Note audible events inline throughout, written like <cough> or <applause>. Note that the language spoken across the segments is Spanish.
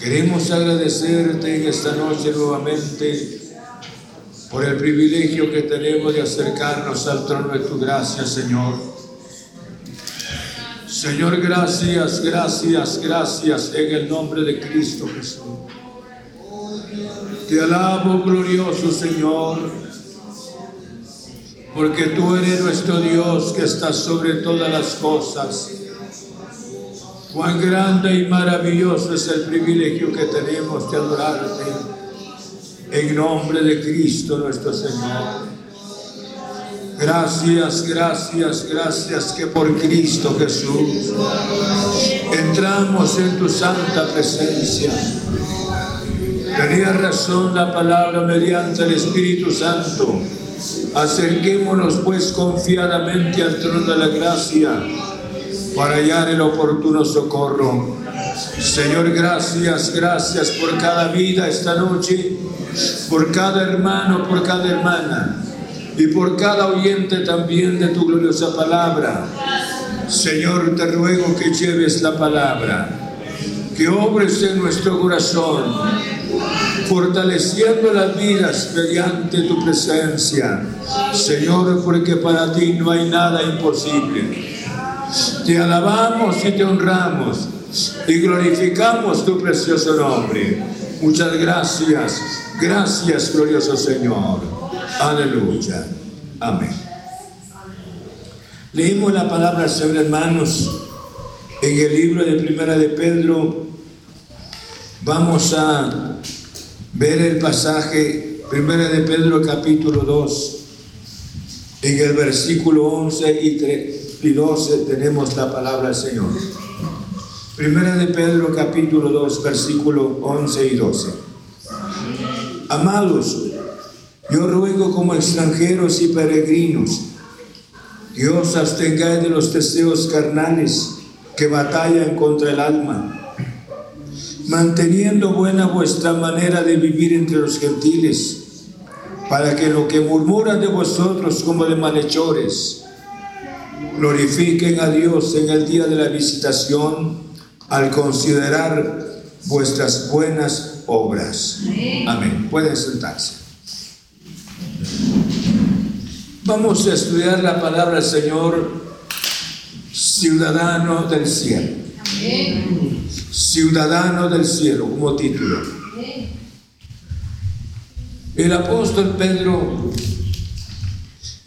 Queremos agradecerte en esta noche nuevamente por el privilegio que tenemos de acercarnos al trono de tu gracia, Señor. Señor, gracias, gracias, gracias en el nombre de Cristo Jesús. Te alabo, glorioso Señor porque tú eres nuestro Dios que está sobre todas las cosas. Cuán grande y maravilloso es el privilegio que tenemos de adorarte en nombre de Cristo nuestro Señor. Gracias, gracias, gracias que por Cristo Jesús entramos en tu santa presencia. Tenía razón la palabra mediante el Espíritu Santo Acerquémonos pues confiadamente al trono de la gracia para hallar el oportuno socorro. Señor, gracias, gracias por cada vida esta noche, por cada hermano, por cada hermana y por cada oyente también de tu gloriosa palabra. Señor, te ruego que lleves la palabra, que obres en nuestro corazón fortaleciendo las vidas mediante tu presencia. Señor, porque para ti no hay nada imposible te alabamos y te honramos y glorificamos tu precioso nombre. Muchas gracias, gracias glorioso Señor. Aleluya. Amén. Leímos la palabra Señor hermanos en el libro de Primera de Pedro. Vamos a ver el pasaje Primera de Pedro capítulo 2 en el versículo 11 y 13 pirosa tenemos la palabra del Señor. Primera de Pedro capítulo 2 versículo 11 y 12. Amados, yo ruego como extranjeros y peregrinos, Dios abstengáis de los deseos carnales que batallan contra el alma, manteniendo buena vuestra manera de vivir entre los gentiles, para que lo que murmuran de vosotros como de malhechores, glorifiquen a Dios en el día de la visitación al considerar vuestras buenas obras. Amén. Pueden sentarse. Vamos a estudiar la palabra del Señor, ciudadano del cielo. Ciudadano del cielo, como título. El apóstol Pedro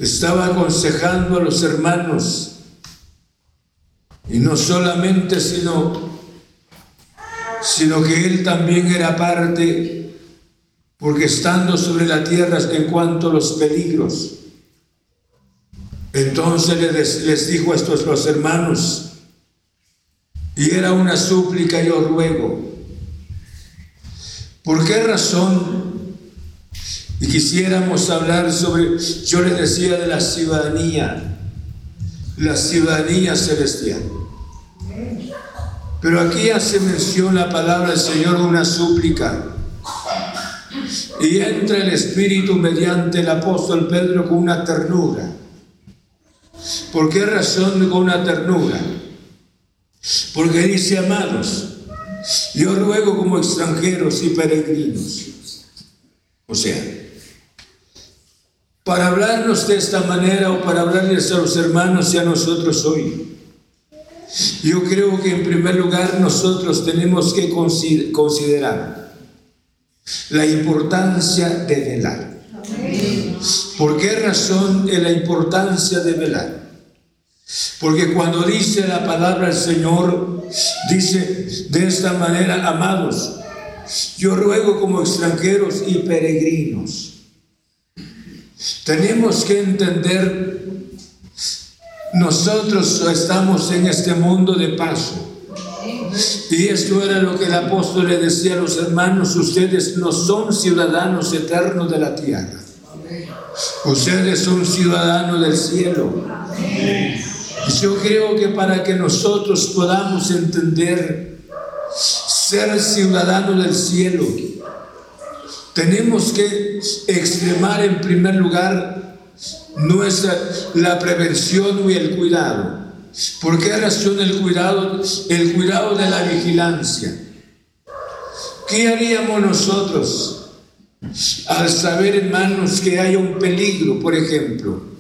estaba aconsejando a los hermanos, y no solamente, sino, sino que él también era parte, porque estando sobre la tierra en cuanto a los peligros, entonces les, dijo a estos los hermanos, y era una súplica, yo ruego. ¿Por qué razón? Y quisiéramos hablar sobre, yo le decía de la ciudadanía, la ciudadanía celestial. Pero aquí hace mención la palabra del Señor una súplica. Y entra el Espíritu mediante el apóstol Pedro con una ternura ¿Por qué razón con una ternura? Porque dice, amados, yo ruego como extranjeros y peregrinos. O sea, para hablarnos de esta manera o para hablarles a los hermanos y a nosotros hoy, yo creo que en primer lugar nosotros tenemos que considerar la importancia de velar. ¿Por qué razón es la importancia de velar? Porque cuando dice la palabra del Señor, dice de esta manera, amados, yo ruego como extranjeros y peregrinos. Tenemos que entender, nosotros estamos en este mundo de paso. Y esto era lo que el apóstol le decía a los hermanos, ustedes no son ciudadanos eternos de la tierra. Ustedes son ciudadanos del cielo. Yo creo que para que nosotros podamos entender ser ciudadanos del cielo, tenemos que extremar en primer lugar nuestra, la prevención y el cuidado. ¿Por qué razón el cuidado? El cuidado de la vigilancia. ¿Qué haríamos nosotros al saber, hermanos, que hay un peligro, por ejemplo?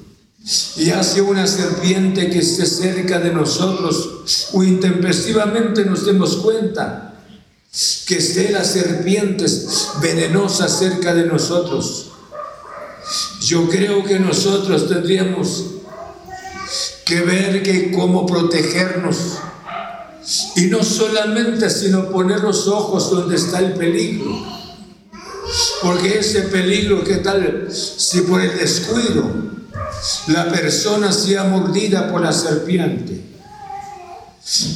y hace una serpiente que esté cerca de nosotros o intempestivamente nos demos cuenta que esté la serpiente venenosa cerca de nosotros. Yo creo que nosotros tendríamos que ver que cómo protegernos y no solamente sino poner los ojos donde está el peligro. Porque ese peligro, ¿qué tal si por el descuido la persona sea mordida por la serpiente.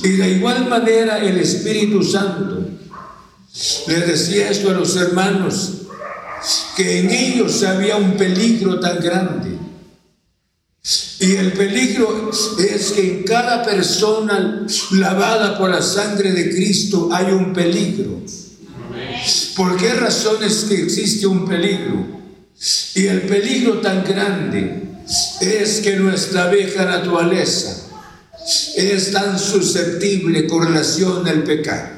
Y de igual manera el Espíritu Santo le decía esto a los hermanos, que en ellos había un peligro tan grande. Y el peligro es que en cada persona lavada por la sangre de Cristo hay un peligro. ¿Por qué razones que existe un peligro? Y el peligro tan grande es que nuestra vieja naturaleza es tan susceptible con relación al pecado.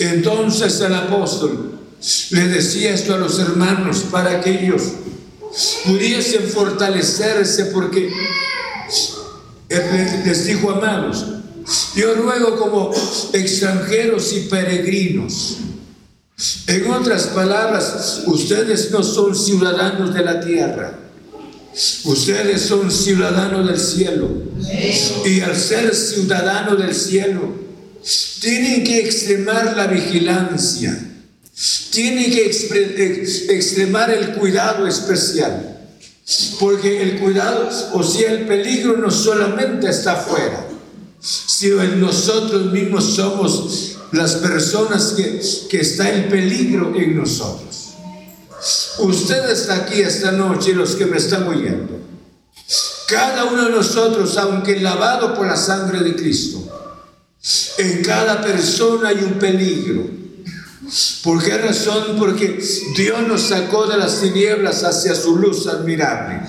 Entonces el apóstol le decía esto a los hermanos para que ellos pudiesen fortalecerse porque les dijo amados, yo ruego como extranjeros y peregrinos. En otras palabras, ustedes no son ciudadanos de la tierra Ustedes son ciudadanos del cielo. Y al ser ciudadanos del cielo, tienen que extremar la vigilancia. Tienen que extremar el cuidado especial. Porque el cuidado, o sea, el peligro no solamente está afuera, sino en nosotros mismos somos las personas que, que está el peligro en nosotros. Usted está aquí esta noche, los que me están oyendo. Cada uno de nosotros, aunque lavado por la sangre de Cristo, en cada persona hay un peligro. ¿Por qué razón? Porque Dios nos sacó de las tinieblas hacia su luz admirable.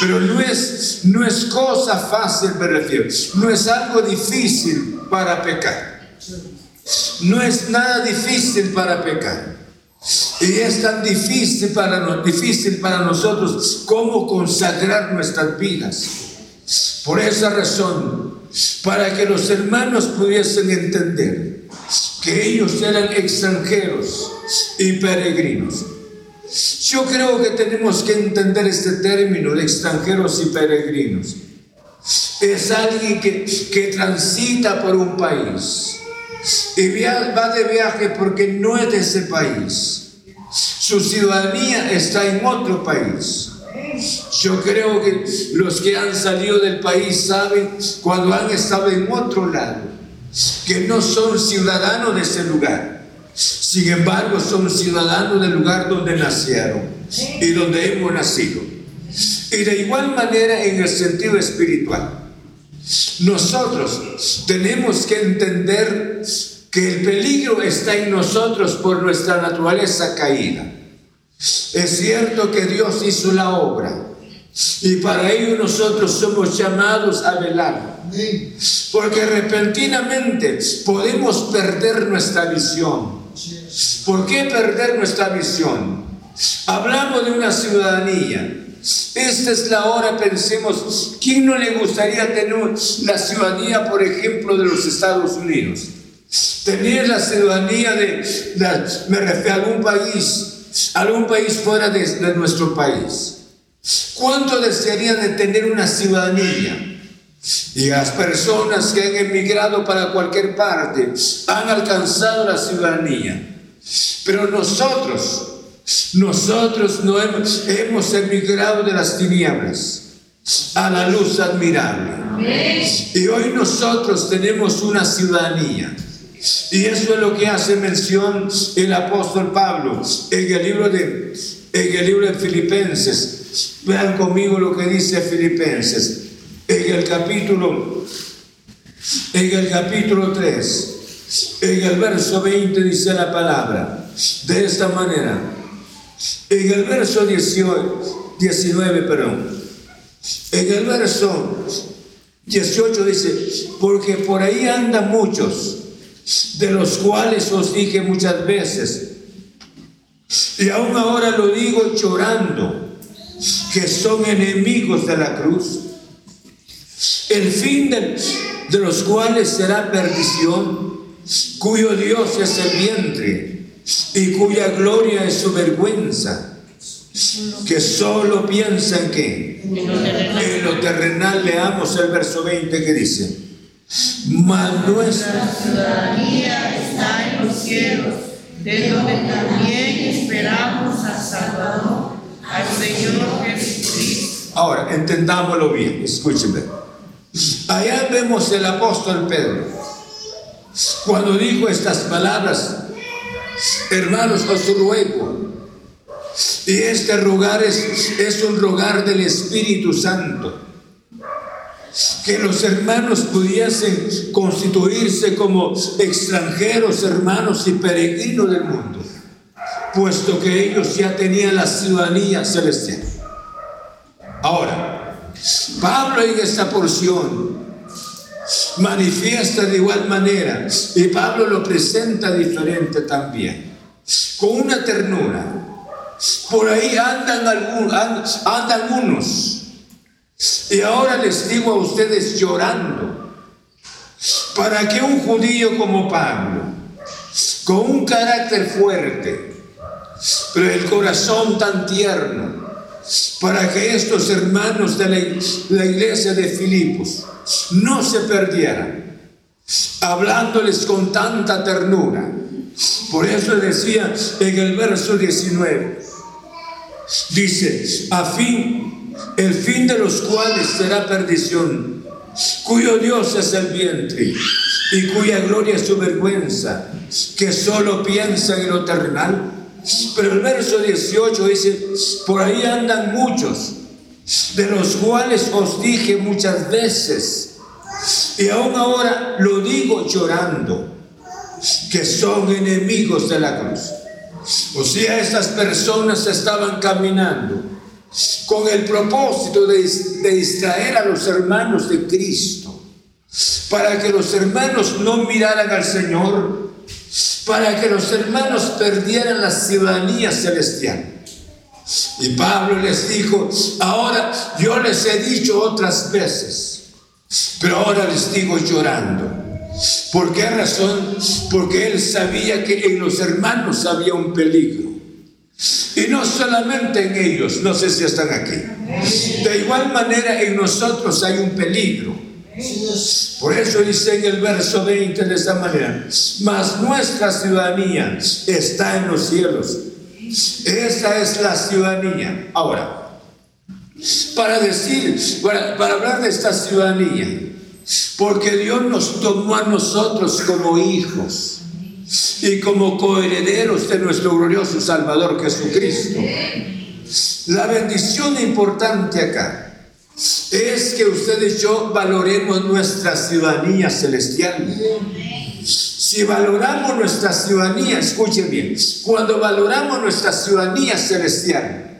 Pero no es, no es cosa fácil, me refiero. No es algo difícil para pecar. No es nada difícil para pecar. Y es tan difícil para, difícil para nosotros como consagrar nuestras vidas. Por esa razón, para que los hermanos pudiesen entender que ellos eran extranjeros y peregrinos. Yo creo que tenemos que entender este término de extranjeros y peregrinos. Es alguien que, que transita por un país y va de viaje porque no es de ese país. Su ciudadanía está en otro país. Yo creo que los que han salido del país saben cuando han estado en otro lado, que no son ciudadanos de ese lugar. Sin embargo, son ciudadanos del lugar donde nacieron y donde hemos nacido. Y de igual manera en el sentido espiritual. Nosotros tenemos que entender que el peligro está en nosotros por nuestra naturaleza caída. Es cierto que Dios hizo la obra y para ello nosotros somos llamados a velar. Porque repentinamente podemos perder nuestra visión. ¿Por qué perder nuestra visión? Hablamos de una ciudadanía. Esta es la hora, pensemos, ¿quién no le gustaría tener la ciudadanía, por ejemplo, de los Estados Unidos? Tener la ciudadanía de, me refiero a algún país, algún país fuera de, de nuestro país. ¿Cuánto desearían de tener una ciudadanía? Y las personas que han emigrado para cualquier parte han alcanzado la ciudadanía. Pero nosotros, nosotros no hemos, hemos emigrado de las tinieblas a la luz admirable. Y hoy nosotros tenemos una ciudadanía. Y eso es lo que hace mención el apóstol Pablo en el libro de, en el libro de Filipenses. Vean conmigo lo que dice Filipenses en el capítulo en el capítulo 3 en el verso 20 dice la palabra de esta manera. En el verso 18, 19 perdón. En el verso 18 dice porque por ahí andan muchos de los cuales os dije muchas veces. Y aún ahora lo digo llorando que son enemigos de la cruz, el fin de, los cuales será perdición, cuyo Dios es el vientre y cuya gloria es su vergüenza, que solo piensan que en lo terrenal. Leamos el verso 20 que dice, mas nuestra ciudadanía está en los cielos, de donde también esperamos a Salvador al Señor Jesucristo. Ahora, entendámoslo bien, escúcheme. Allá vemos el apóstol Pedro, cuando dijo estas palabras, hermanos, os ruego, y este rogar es, es un rogar del Espíritu Santo, que los hermanos pudiesen constituirse como extranjeros, hermanos y peregrinos del mundo puesto que ellos ya tenían la ciudadanía celestial. Ahora, Pablo en esta porción manifiesta de igual manera y Pablo lo presenta diferente también, con una ternura. Por ahí andan, algunos, andan. Y ahora les digo a ustedes llorando, para que un judío como Pablo, con un carácter fuerte, pero el corazón tan tierno, para que estos hermanos de la, iglesia de Filipos no se perdieran, hablándoles con tanta ternura. Por eso decía en el verso 19, Dice, a fin, el fin de los cuales será perdición, cuyo Dios es el vientre y cuya gloria es su vergüenza, que solo piensa en lo terrenal. Pero el verso 18 dice, por ahí andan muchos, de los cuales os dije muchas veces, y aún ahora lo digo llorando, que son enemigos de la cruz. O sea, estas personas estaban caminando con el propósito de, distraer a los hermanos de Cristo, para que los hermanos no miraran al Señor, para que los hermanos perdieran la ciudadanía celestial. Y Pablo les dijo, ahora yo les he dicho otras veces, pero ahora les digo llorando. ¿Por qué razón? Porque él sabía que en los hermanos había un peligro. Y no solamente en ellos, no sé si están aquí. De igual manera en nosotros hay un peligro. Por eso dice en el verso 20 de esta manera, mas nuestra ciudadanía está en los cielos. Esa es la ciudadanía. Ahora, para decir, para, para hablar de esta ciudadanía, porque Dios nos tomó a nosotros como hijos y como coherederos de nuestro glorioso Salvador Jesucristo. La bendición importante acá es que ustedes y yo valoremos nuestra ciudadanía celestial. Si valoramos nuestra ciudadanía, escuchen bien, cuando valoramos nuestra ciudadanía celestial,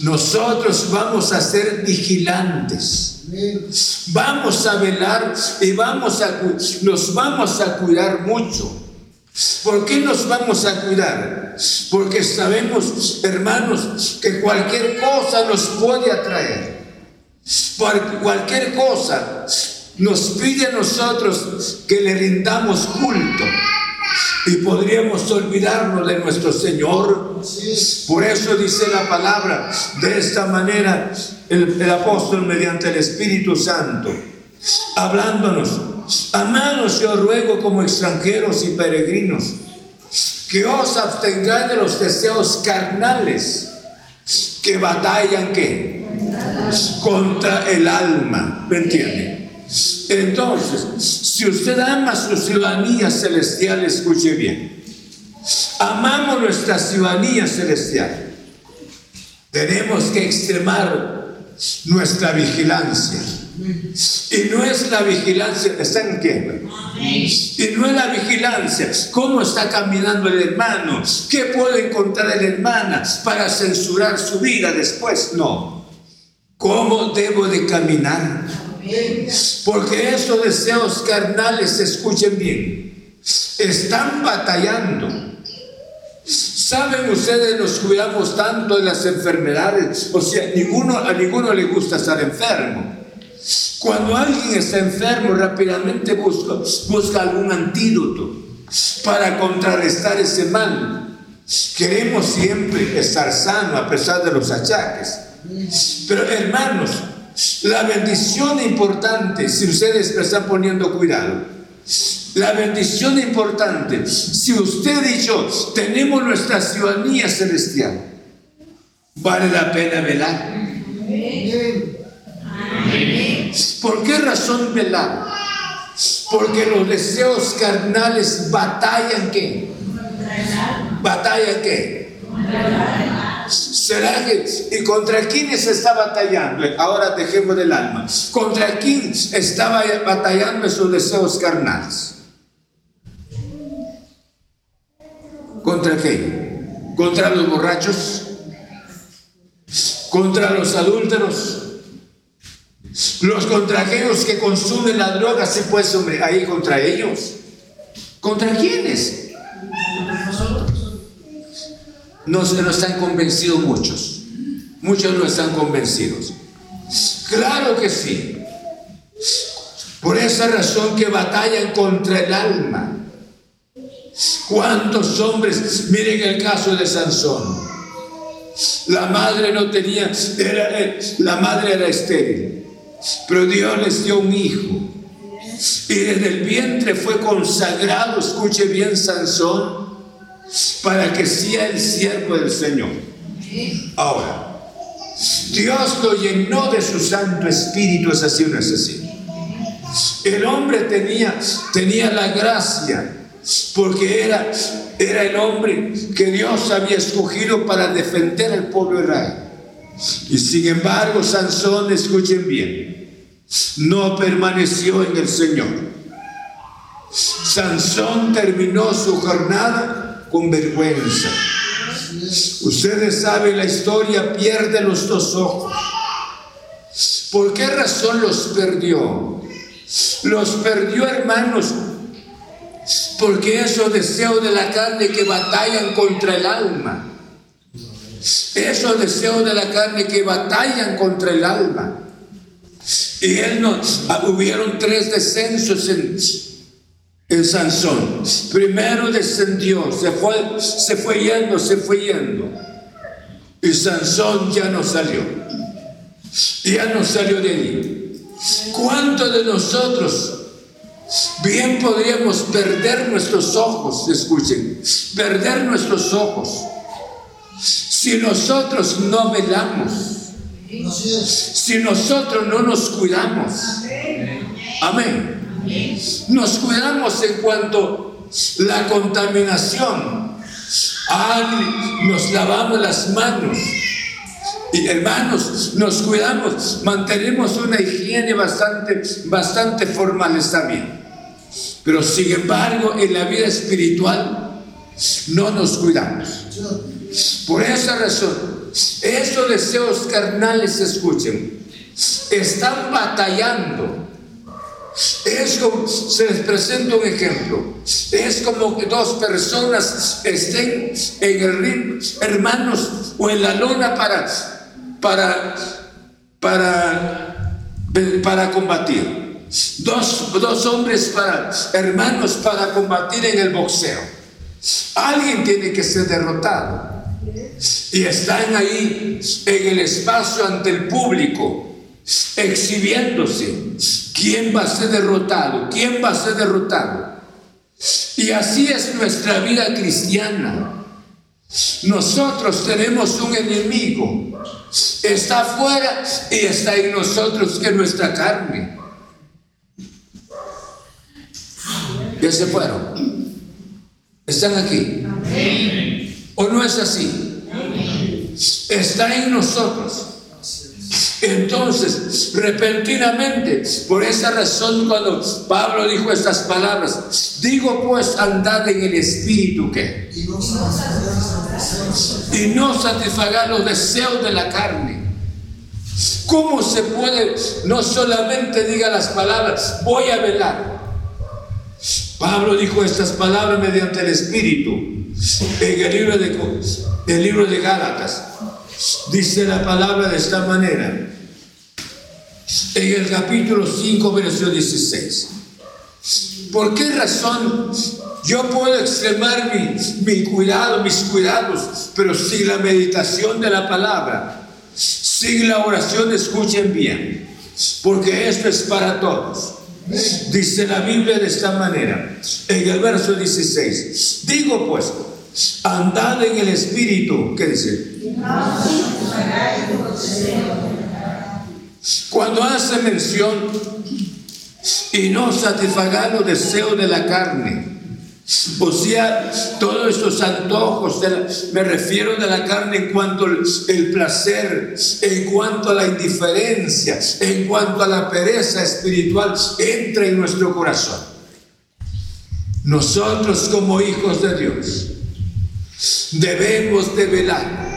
nosotros vamos a ser vigilantes. Vamos a velar y vamos a, nos vamos a cuidar mucho. ¿Por qué nos vamos a cuidar? Porque sabemos, hermanos, que cualquier cosa nos puede atraer. Cualquier cosa nos pide a nosotros que le rindamos culto y podríamos olvidarnos de nuestro Señor. Por eso dice la palabra de esta manera el, apóstol mediante el Espíritu Santo, hablándonos, amados yo ruego como extranjeros y peregrinos, que os abstengáis de los deseos carnales que batallan ¿qué? contra el alma, ¿me entiende? Entonces, si usted ama su ciudadanía celestial, escuche bien. Amamos nuestra ciudadanía celestial. Tenemos que extremar nuestra vigilancia. Y no es la vigilancia, ¿está en qué? Y no es la vigilancia, cómo está caminando el hermano, qué puede encontrar el hermana para censurar su vida después. No. ¿Cómo debo de caminar? Porque esos deseos carnales, escuchen bien, están batallando. ¿Saben ustedes, nos cuidamos tanto de las enfermedades? O sea, a ninguno le gusta estar enfermo. Cuando alguien está enfermo, rápidamente busca, busca algún antídoto para contrarrestar ese mal. Queremos siempre estar sano a pesar de los achaques. Pero hermanos, la bendición importante, si ustedes me están poniendo cuidado, la bendición importante, si usted y yo tenemos nuestra ciudadanía celestial, vale la pena velar. ¿Por qué razón velar? Porque los deseos carnales batallan qué? ¿Batallan qué? ¿Será que, y contra quién se está batallando? Ahora dejemos del alma. ¿Contra quién estaba batallando esos deseos carnales? ¿Contra qué? ¿Contra los borrachos? ¿Contra los adúlteros? Los contra aquellos que consumen la droga, sí pues, hombre, ahí contra ellos. ¿Contra quiénes? no, no están convencidos muchos. Muchos no están convencidos. Claro que sí. Por esa razón que batallan contra el alma. ¿Cuántos hombres? Miren el caso de Sansón. La madre no tenía, era, eh, la madre era estéril, pero Dios les dio un hijo. Y desde el vientre fue consagrado, escuche bien Sansón, para que sea el siervo del Señor. Ahora, Dios lo llenó de su Santo Espíritu, es así o no. El hombre tenía, tenía la gracia porque era, era el hombre que Dios había escogido para defender al pueblo de Israel. Y sin embargo, Sansón, escuchen bien, no permaneció en el Señor. Sansón terminó su jornada con vergüenza. Ustedes saben la historia, pierde los dos ojos. ¿Por qué razón los perdió? Los perdió, hermanos, porque esos deseos de la carne que batallan contra el alma, esos deseos de la carne que batallan contra el alma. Y él no, hubieron tres descensos en, en Sansón. Primero descendió, se fue, se fue yendo, se fue yendo. Y Sansón ya no salió. Ya no salió de ahí. ¿Cuántos de nosotros bien podríamos perder nuestros ojos? Escuchen, perder nuestros ojos. Si nosotros no velamos, si nosotros no nos cuidamos. Amén. Nos cuidamos en cuanto la contaminación. nos lavamos las manos. Y hermanos, nos cuidamos, mantenemos una higiene bastante, bastante formal, está bien. Pero sin embargo, en la vida espiritual no nos cuidamos. Por esa razón, esos deseos carnales, escuchen, están batallando es como, se les presenta un ejemplo. Es como que dos personas estén en el ring, hermanos, o en la lona para, para, para, para combatir. Dos, dos hombres para, hermanos, para combatir en el boxeo. Alguien tiene que ser derrotado. Y están ahí en el espacio ante el público, exhibiéndose ¿Quién va a ser derrotado? ¿Quién va a ser derrotado? Y así es nuestra vida cristiana. Nosotros tenemos un enemigo. Está afuera y está en nosotros que nuestra carne. Ya se fueron. Están aquí. ¿O no es así? Está en nosotros. Entonces, repentinamente, por esa razón cuando Pablo dijo estas palabras, digo pues andad en el espíritu que y no satisfagar los deseos de la carne. ¿Cómo se puede, no solamente diga las palabras, voy a velar? Pablo dijo estas palabras mediante el Espíritu en el libro de, libro de Gálatas. Dice la palabra de esta manera. En el capítulo 5, versículo 16. ¿Por qué razón yo puedo extremar mi, mi, cuidado, mis cuidados, pero sin la meditación de la palabra, sin la oración, escuchen bien, porque esto es para todos. Dice la Biblia de esta manera, en el verso 16, digo pues, andad en el Espíritu, ¿qué dice? Cuando hace mención y no satisfaga los deseos de la carne, o sea, todos estos antojos, me refiero de la carne en cuanto al el placer, en cuanto a la indiferencia, en cuanto a la pereza espiritual, entra en nuestro corazón. Nosotros como hijos de Dios debemos de velar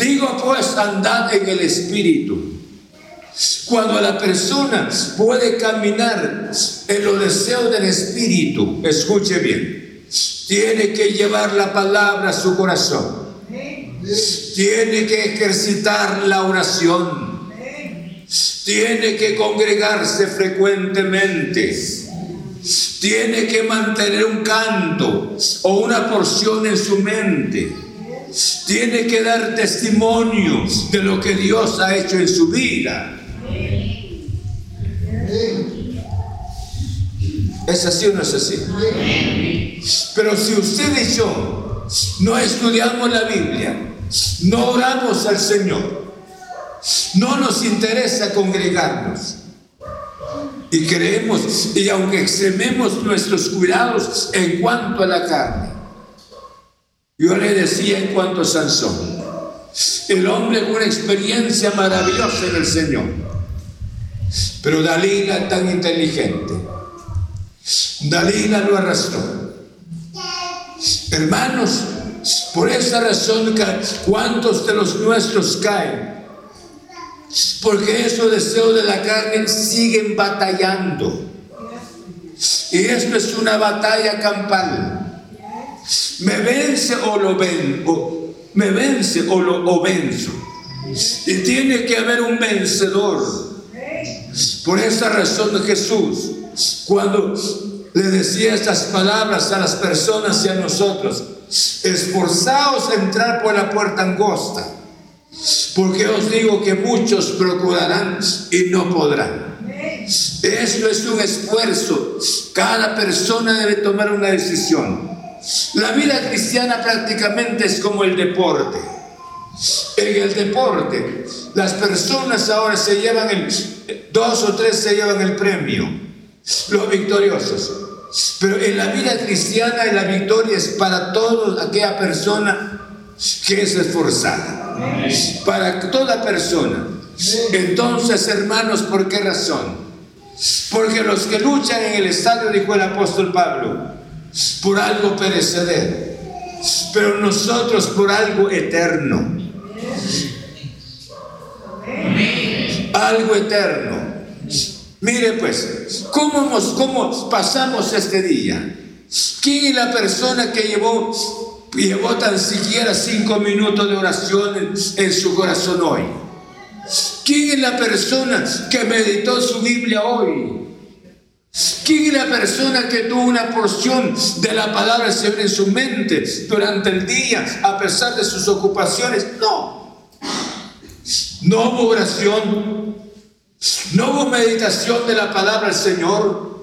Digo pues, andad en el Espíritu. Cuando la persona puede caminar en los deseos del Espíritu, escuche bien, tiene que llevar la palabra a su corazón. Tiene que ejercitar la oración. Tiene que congregarse frecuentemente. Tiene que mantener un canto o una porción en su mente tiene que dar testimonio de lo que Dios ha hecho en su vida. ¿Es así o no es así? Pero si usted y yo no estudiamos la Biblia, no oramos al Señor, no nos interesa congregarnos. Y creemos, y aunque extrememos nuestros cuidados en cuanto a la carne, yo le decía en cuanto a Sansón, el hombre con una experiencia maravillosa en el Señor, pero Dalila tan inteligente, Dalila lo arrastró. Hermanos, por esa razón, ¿cuántos de los nuestros caen? Porque esos deseos de la carne siguen batallando. Y esto es una batalla campal. Me vence o lo vengo, me vence o lo o venzo. Y tiene que haber un vencedor. Por esa razón Jesús, cuando le decía estas palabras a las personas y a nosotros, esforzaos a entrar por la puerta angosta, porque os digo que muchos procurarán y no podrán. Esto es un esfuerzo. Cada persona debe tomar una decisión. La vida cristiana prácticamente es como el deporte. En el deporte, las personas ahora se llevan el, dos o tres se llevan el premio, los victoriosos. Pero en la vida cristiana la victoria es para toda aquella persona que es esforzada. Para toda persona. Entonces, hermanos, ¿por qué razón? Porque los que luchan en el estadio, dijo el apóstol Pablo, por algo perecedero, pero nosotros por algo eterno. Algo eterno. Mire pues, ¿cómo, ¿cómo pasamos este día? ¿Quién es la persona que llevó, llevó tan siquiera cinco minutos de oración en, en su corazón hoy? ¿Quién es la persona que meditó su Biblia hoy? ¿Quién es la persona que tuvo una porción de la palabra del Señor en su mente durante el día, a pesar de sus ocupaciones? No. No hubo oración, no hubo meditación de la palabra del Señor.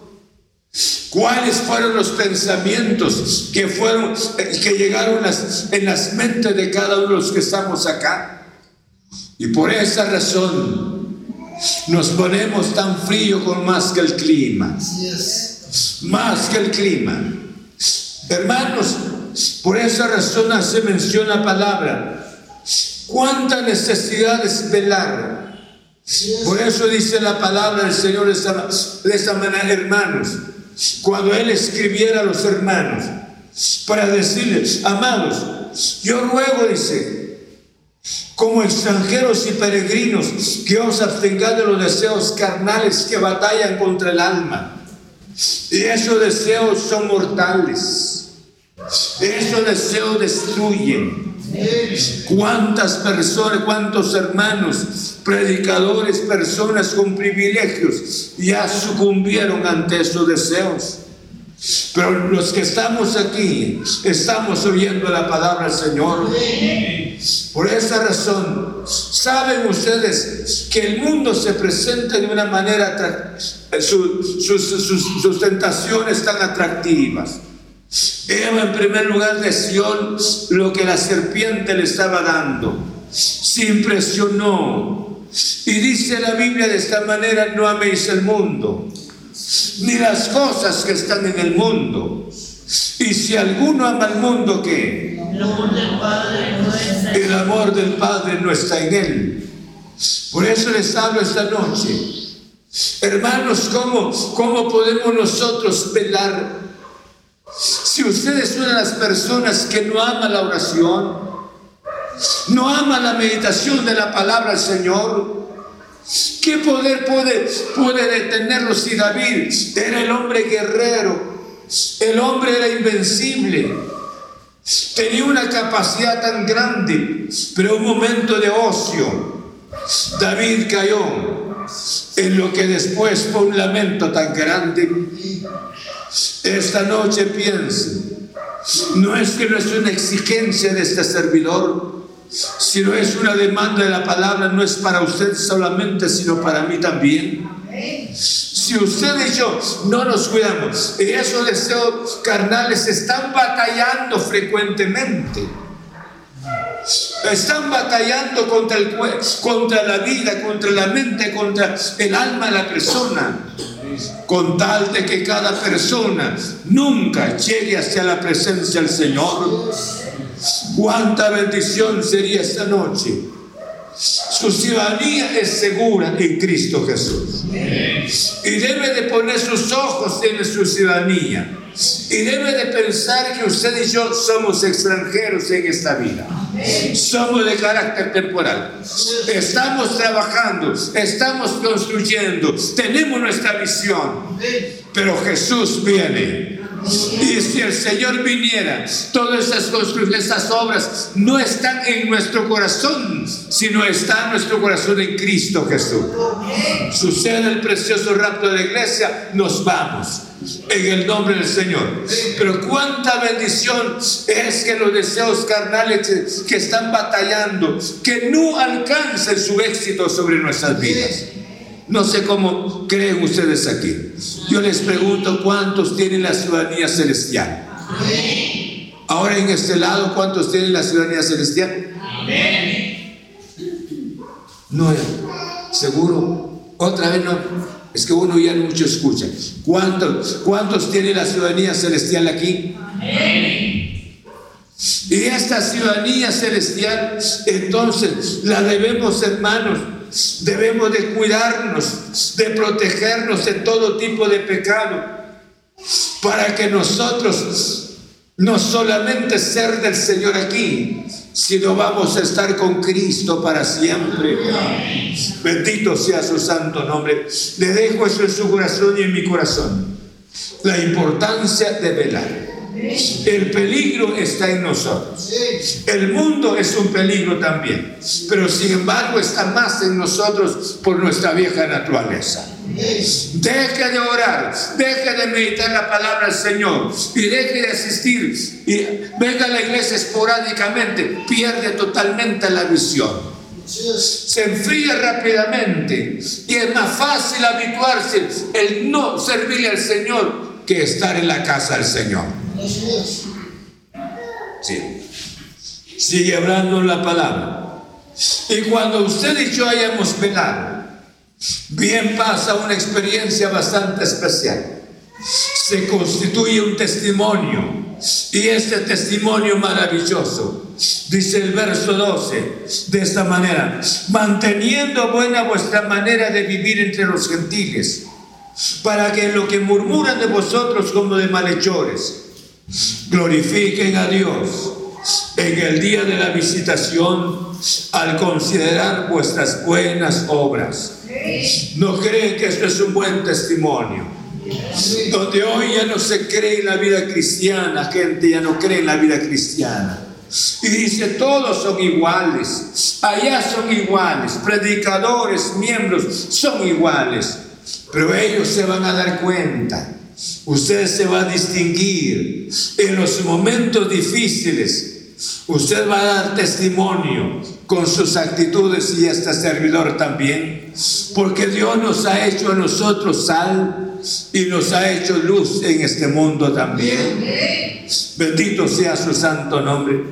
¿Cuáles fueron los pensamientos que fueron que llegaron en las mentes de cada uno de los que estamos acá? Y por esa razón nos ponemos tan frío con más que el clima. Más que el clima. Hermanos, por esa razón hace mención la palabra. ¿Cuánta necesidad es velar? Por eso dice la palabra del Señor de hermanos, cuando Él escribiera a los hermanos, para decirles, amados, yo ruego, dice, como extranjeros y peregrinos, que os abstengáis de los deseos carnales que batallan contra el alma. Y esos deseos son mortales. Esos deseos destruyen. ¿Cuántas personas, cuántos hermanos, predicadores, personas con privilegios ya sucumbieron ante esos deseos? Pero los que estamos aquí, estamos oyendo la palabra del Señor. Por esa razón, saben ustedes que el mundo se presenta de una manera, sus, sus tentaciones tan atractivas. Eva en primer lugar deseó lo que la serpiente le estaba dando. Se impresionó. Y dice la Biblia de esta manera, no améis el mundo, ni las cosas que están en el mundo. Y si alguno ama el mundo, ¿qué? El amor del Padre no está en, el amor del Padre no está en él. Por eso les hablo esta noche. Hermanos, ¿cómo, cómo podemos nosotros velar si usted es una de las personas que no ama la oración, no ama la meditación de la palabra del Señor, ¿qué poder puede, puede detenerlo si David era el hombre guerrero? El hombre era invencible. Tenía una capacidad tan grande, pero un momento de ocio. David cayó en lo que después fue un lamento tan grande esta noche piense, no es que no es una exigencia de este servidor, sino es una demanda de la palabra, no es para usted solamente, sino para mí también. Si usted y yo no nos cuidamos, esos deseos carnales están batallando frecuentemente. Están batallando contra el contra la vida, contra la mente, contra el alma de la persona. Con tal de que cada persona nunca llegue hacia la presencia del Señor. Cuánta bendición sería esta noche. Su ciudadanía es segura en Cristo Jesús. Y debe de poner sus ojos en su ciudadanía y debe de pensar que usted y yo somos extranjeros en esta vida. Somos de carácter temporal. Estamos trabajando, estamos construyendo, tenemos nuestra visión. Pero Jesús viene. Y si el Señor viniera, todas esas construcciones, esas obras no están en nuestro corazón, sino están nuestro corazón en Cristo Jesús. Sucede el precioso rapto de la iglesia, nos vamos en el nombre del Señor. Pero cuánta bendición es que los deseos carnales que están batallando, que no alcancen su éxito sobre nuestras vidas. No sé cómo creen ustedes aquí. Yo les pregunto cuántos tienen la ciudadanía celestial. Ahora en este lado, ¿cuántos tienen la ciudadanía celestial? No, seguro. Otra vez no. Es que uno ya mucho escucha. ¿Cuántos, cuántos tiene la ciudadanía celestial aquí? Y esta ciudadanía celestial, entonces, la debemos, hermanos, debemos de cuidarnos, de protegernos de todo tipo de pecado, para que nosotros no solamente ser del Señor aquí, sino vamos a estar con Cristo para siempre. Bendito sea su santo nombre. Le dejo eso en su corazón y en mi corazón. La importancia de velar. El peligro está en nosotros. El mundo es un peligro también, pero sin embargo está más en nosotros por nuestra vieja naturaleza. Deje de orar, deje de meditar la palabra del Señor y deje de asistir y venga a la iglesia esporádicamente, pierde totalmente la visión. Se enfría rápidamente y es más fácil habituarse el no servirle al Señor que estar en la casa del Señor. Sí. Sigue hablando la palabra. Y cuando usted y yo hayamos velado, bien pasa una experiencia bastante especial. Se constituye un testimonio. Y este testimonio maravilloso, dice el verso 12, de esta manera, manteniendo buena vuestra manera de vivir entre los gentiles, para que lo que murmuran de vosotros como de malhechores, glorifiquen a Dios en el día de la visitación al considerar vuestras buenas obras. ¿No creen que esto es un buen testimonio? Donde hoy ya no se cree en la vida cristiana, gente ya no cree en la vida cristiana. Y dice, todos son iguales, allá son iguales, predicadores, miembros, son iguales. Pero ellos se van a dar cuenta, usted se va a distinguir en los momentos difíciles. Usted va a dar testimonio con sus actitudes y este servidor también, porque Dios nos ha hecho a nosotros sal y nos ha hecho luz en este mundo también. Bendito sea su santo nombre.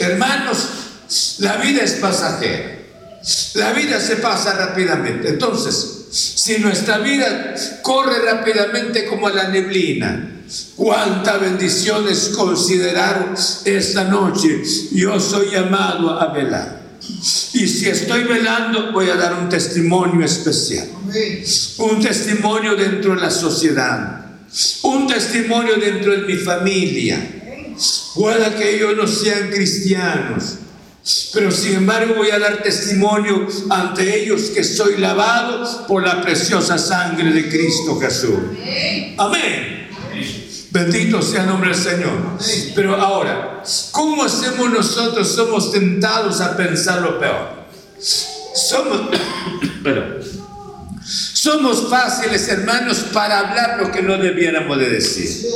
Hermanos, la vida es pasajera. La vida se pasa rápidamente. Entonces, si nuestra vida corre rápidamente como la neblina, cuánta bendición es considerar esta noche. Yo soy llamado a velar. Y si estoy velando, voy a dar un testimonio especial. Un testimonio dentro de la sociedad. Un testimonio dentro de mi familia. Pueda que ellos no sean cristianos. Pero sin embargo voy a dar testimonio ante ellos que soy lavado por la preciosa sangre de Cristo Jesús. Amén. Bendito sea el nombre del Señor. Pero ahora, ¿cómo hacemos nosotros? Somos tentados a pensar lo peor. Somos, <coughs> pero, somos fáciles, hermanos, para hablar lo que no debiéramos de decir.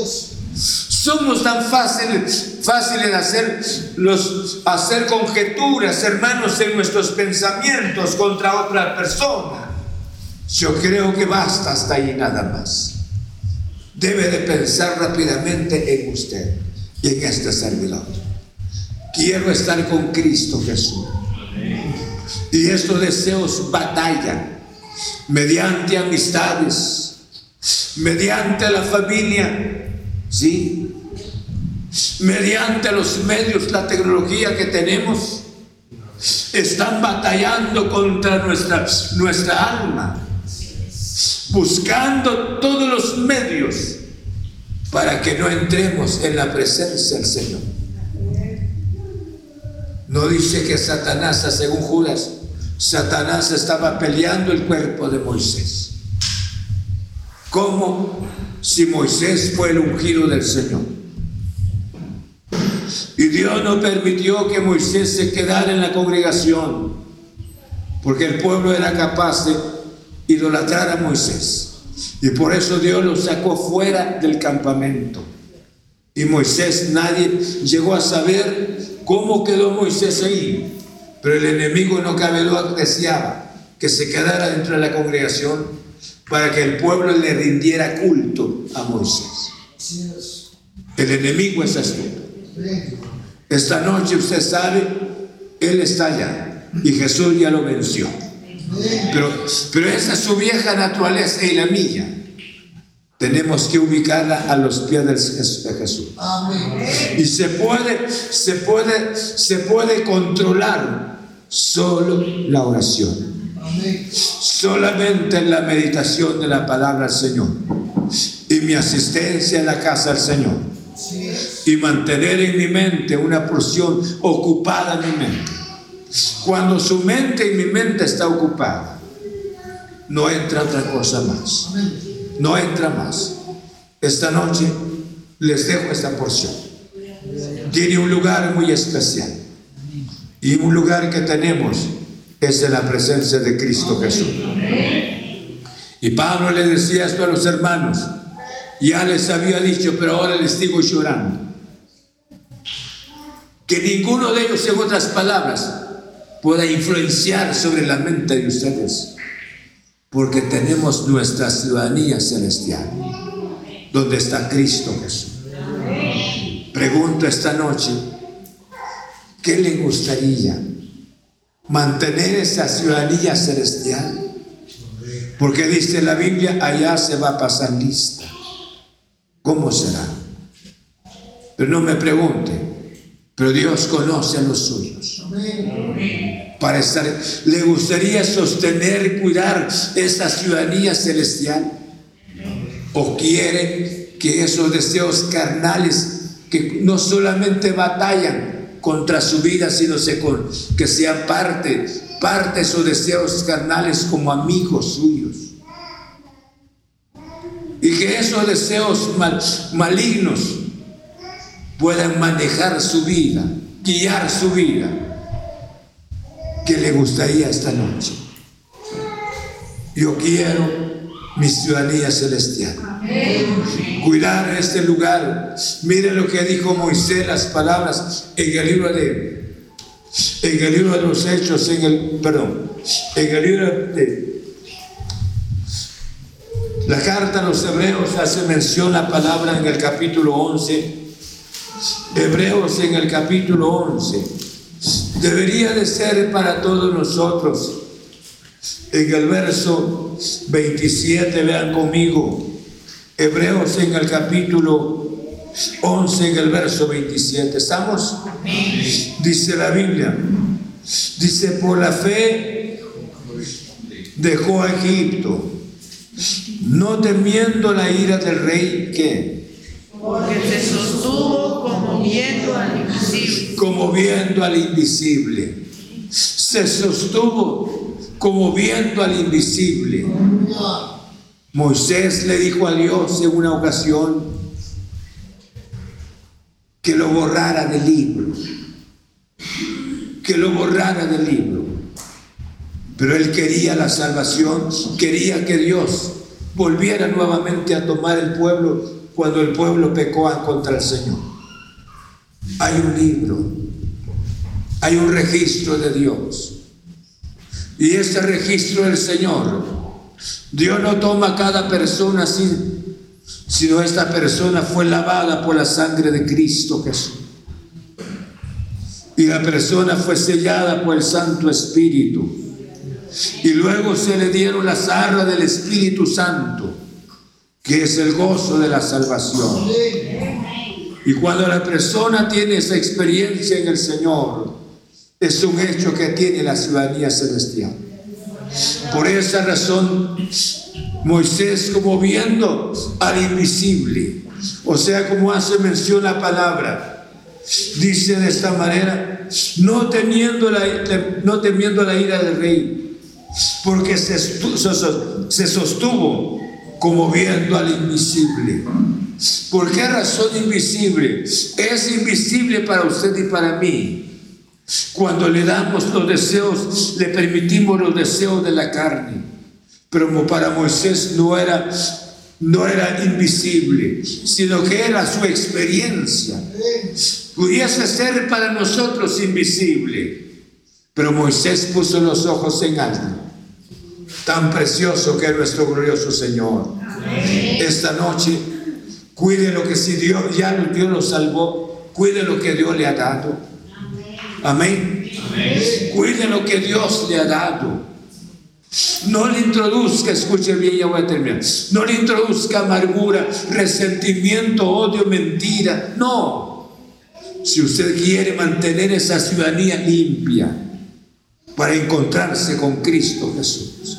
Somos tan fáciles, fáciles hacer, los, hacer conjeturas, hermanos, en nuestros pensamientos contra otra persona. Yo creo que basta hasta ahí nada más debe de pensar rápidamente en usted y en este servidor. Quiero estar con Cristo Jesús. Y estos deseos batallan mediante amistades, mediante la familia, ¿sí? Mediante los medios, la tecnología que tenemos, están batallando contra nuestra, nuestra alma, buscando todos los medios para que no entremos en la presencia del Señor. No dice que Satanás, según Judas, Satanás estaba peleando el cuerpo de Moisés. Como si Moisés fue el ungido del Señor. Dios no permitió que Moisés se quedara en la congregación, porque el pueblo era capaz de idolatrar a Moisés. Y por eso Dios lo sacó fuera del campamento. Y Moisés, nadie llegó a saber cómo quedó Moisés ahí. Pero el enemigo no cabe duda deseaba que se quedara dentro de la congregación para que el pueblo le rindiera culto a Moisés. El enemigo es astuto. Esta noche usted sabe, Él está allá y Jesús ya lo venció. Pero, pero esa es su vieja naturaleza y la mía. Tenemos que ubicarla a los pies de Jesús. Y se puede, se puede, se puede controlar solo la oración. Solamente en la meditación de la palabra del Señor. Y mi asistencia en la casa del Señor. Y mantener en mi mente una porción ocupada en mi mente cuando su mente y mi mente está ocupada, no entra otra cosa más. No entra más. Esta noche les dejo esta porción. Tiene un lugar muy especial. Y un lugar que tenemos es en la presencia de Cristo Jesús. Y Pablo le decía esto a los hermanos. Ya les había dicho, pero ahora les digo llorando. Que ninguno de ellos, en otras palabras, pueda influenciar sobre la mente de ustedes, porque tenemos nuestra ciudadanía celestial, donde está Cristo Jesús. Pregunto esta noche, ¿qué le gustaría mantener esa ciudadanía celestial? Porque dice la Biblia, allá se va a pasar lista. ¿Cómo será? Pero no me pregunte, pero Dios conoce a los suyos. Para estar, ¿le gustaría sostener y cuidar esa ciudadanía celestial? ¿O quiere que esos deseos carnales que no solamente batallan contra su vida, sino que sean parte, parte de esos deseos carnales como amigos suyos? Y que esos deseos malignos puedan manejar su vida, guiar su vida. ¿Qué le gustaría esta noche? Yo quiero mi ciudadanía celestial. Cuidar este lugar. Mire lo que dijo Moisés, las palabras en el libro de, en el libro de los Hechos, en el, perdón, en el libro de la carta a los Hebreos hace mención la palabra en el capítulo 11 Hebreos en el capítulo 11. Debería de ser para todos nosotros. En el verso 27, vean conmigo. Hebreos en el capítulo 11, en el verso 27. ¿Estamos? Dice la Biblia. Dice, por la fe dejó a Egipto, no temiendo la ira del rey que porque se sostuvo como viendo al invisible. Como viendo al invisible. Se sostuvo como viendo al invisible. Moisés le dijo a Dios en una ocasión que lo borrara del libro. Que lo borrara del libro. Pero él quería la salvación, quería que Dios volviera nuevamente a tomar el pueblo cuando el pueblo pecó contra el Señor. Hay un libro, hay un registro de Dios. Y ese registro del Señor, Dios no toma a cada persona así, sino esta persona fue lavada por la sangre de Cristo Jesús. y la persona fue sellada por el Santo Espíritu. Y luego se le dieron las arras del Espíritu Santo, que es el gozo de la salvación. Y cuando la persona tiene esa experiencia en el Señor, es un hecho que tiene la ciudadanía celestial. Por esa razón, Moisés, como viendo al invisible, o sea, como hace mención la palabra, dice de esta manera, no temiendo la, no temiendo la ira del rey, porque se, se sostuvo como viendo al invisible. ¿Por qué razón invisible? Es invisible para usted y para mí. Cuando le damos los deseos, le permitimos los deseos de la carne. Pero para Moisés no era, no era invisible, sino que era su experiencia. Pudiese ser para nosotros invisible. Pero Moisés puso los ojos en alto. Tan precioso que es nuestro glorioso Señor. Esta noche, cuide lo que si Dios ya Dios lo salvó, cuide lo que Dios le ha dado. Amén. Cuide lo que Dios le ha dado. No le introduzca, escuche bien, ya voy a terminar. No le introduzca amargura, resentimiento, odio, mentira. No. Si usted quiere mantener esa ciudadanía limpia para encontrarse con Cristo Jesús,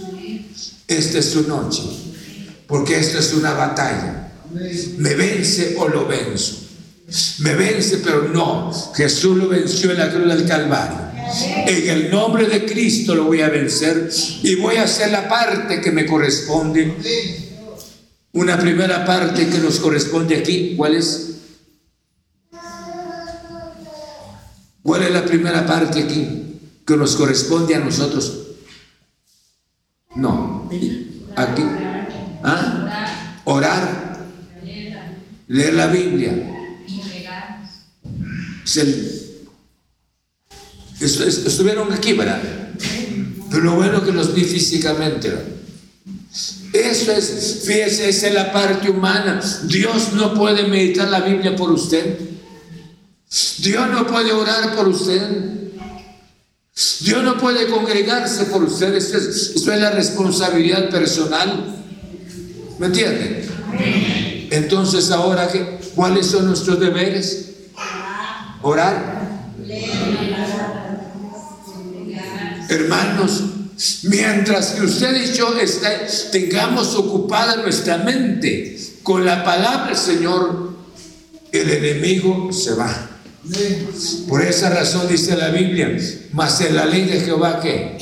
esta es su noche, porque esta es una batalla. Me vence o lo venzo. Me vence, pero no. Jesús lo venció en la cruz del Calvario. En el nombre de Cristo lo voy a vencer y voy a hacer la parte que me corresponde. Una primera parte que nos corresponde aquí, ¿cuál es? ¿Cuál es la primera parte aquí que nos corresponde a nosotros? No. Aquí. ¿Ah? Orar. Leer la Biblia estuvieron aquí, ¿verdad? Pero lo bueno que los vi físicamente. Eso es, fíjese, es la parte humana. Dios no puede meditar la Biblia por usted. Dios no puede orar por usted. Dios no puede congregarse por usted. Esto es, la responsabilidad personal. ¿Me entiende? Entonces, ahora, ¿cuáles son nuestros deberes? Orar. Hermanos, mientras que usted y yo tengamos ocupada nuestra mente con la palabra del Señor, el enemigo se va. Por esa razón dice la Biblia, mas en la ley de Jehová que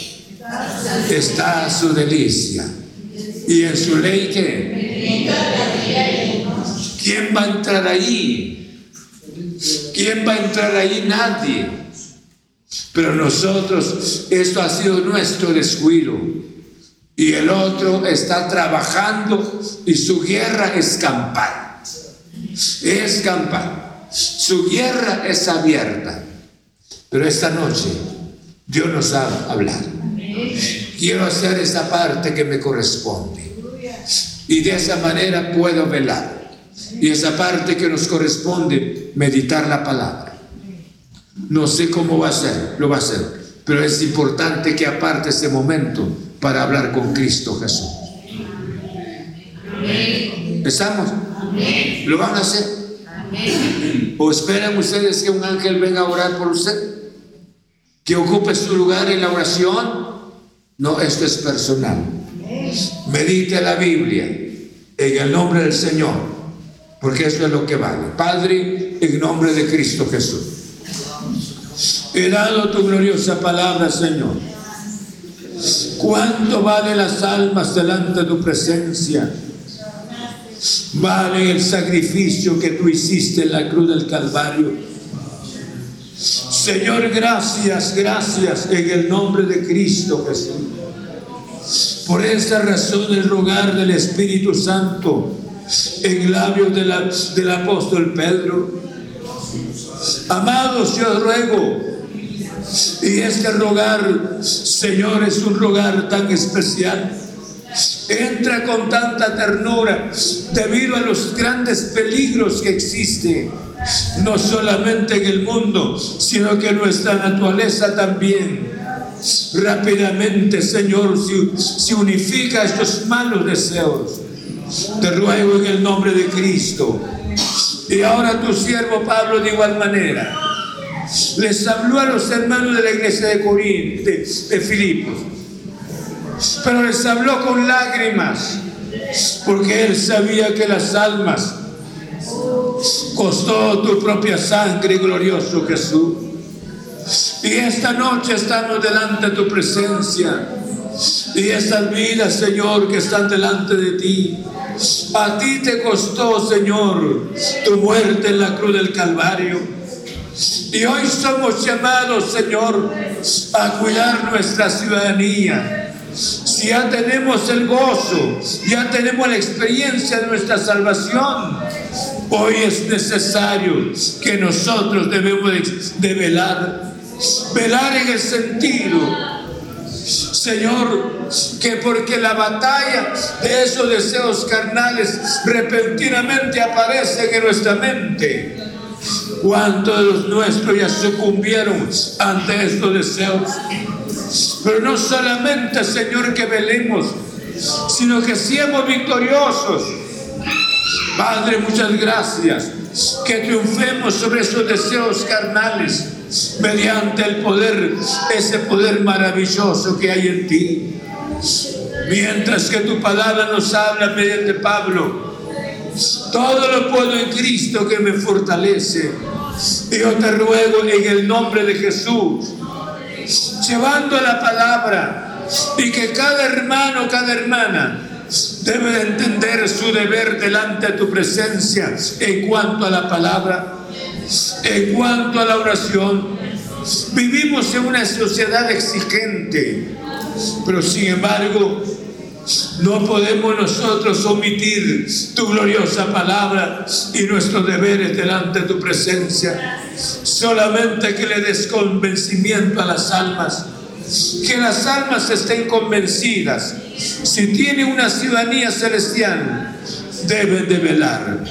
está su delicia. Y en su ley que ¿quién va a entrar ahí? ¿Quién va a entrar ahí? Nadie. Pero nosotros, esto ha sido nuestro descuido. Y el otro está trabajando y su guerra es campal. Es campal. Su guerra es abierta. Pero esta noche Dios nos ha hablado. Quiero hacer esa parte que me corresponde. Y de esa manera puedo velar. Y esa parte que nos corresponde, meditar la palabra. No sé cómo va a ser, lo va a hacer, pero es importante que aparte ese momento para hablar con Cristo Jesús. ¿Estamos? ¿Lo van a hacer? ¿O esperan ustedes que un ángel venga a orar por usted? ¿Que ocupe su lugar en la oración? No, esto es personal. Medite la Biblia en el nombre del Señor porque eso es lo que vale. Padre, en nombre de Cristo Jesús. He dado tu gloriosa palabra, Señor. ¿Cuánto vale las almas delante de tu presencia? Vale el sacrificio que tú hiciste en la cruz del Calvario. Señor, gracias, gracias en el nombre de Cristo Jesús. Por esa razón el rogar del Espíritu Santo en labios del apóstol Pedro. Amados, yo ruego, y este rogar, Señor, es un rogar tan especial, entra con tanta ternura debido a los grandes peligros que existen, no solamente en el mundo, sino que nuestra naturaleza también. Rápidamente, Señor, se, unifica estos malos deseos. Te ruego en el nombre de Cristo. Y ahora tu siervo Pablo de igual manera les habló a los hermanos de la iglesia de Corinto, de, de Filipos pero les habló con lágrimas, porque él sabía que las almas costó tu propia sangre, glorioso Jesús. Y esta noche estamos delante de tu presencia. Y estas vidas, Señor, que están delante de ti. A ti te costó, Señor, tu muerte en la cruz del Calvario. Y hoy somos llamados, Señor, a cuidar nuestra ciudadanía si ya tenemos el gozo, ya tenemos la experiencia de nuestra salvación, hoy es necesario que nosotros debemos de velar, velar en el sentido Señor, que porque la batalla de esos deseos carnales repentinamente aparecen en nuestra mente. ¿Cuántos de los nuestros ya sucumbieron ante estos deseos? Pero no solamente, Señor, que velemos, sino que seamos victoriosos. Padre, muchas gracias. Que triunfemos sobre esos deseos carnales mediante el poder, ese poder maravilloso que hay en ti. Mientras que tu palabra nos habla mediante Pablo, todo lo puedo en Cristo que me fortalece. Yo te ruego en el nombre de Jesús llevando la palabra y que cada hermano, cada hermana debe entender su deber delante de tu presencia en cuanto a la palabra, en cuanto a la oración. Vivimos en una sociedad exigente, pero sin embargo no podemos nosotros omitir tu gloriosa palabra y nuestros deberes delante de tu presencia. Solamente que le des convencimiento a las almas. Que las almas estén convencidas. Si tiene una ciudadanía celestial, deben de velar.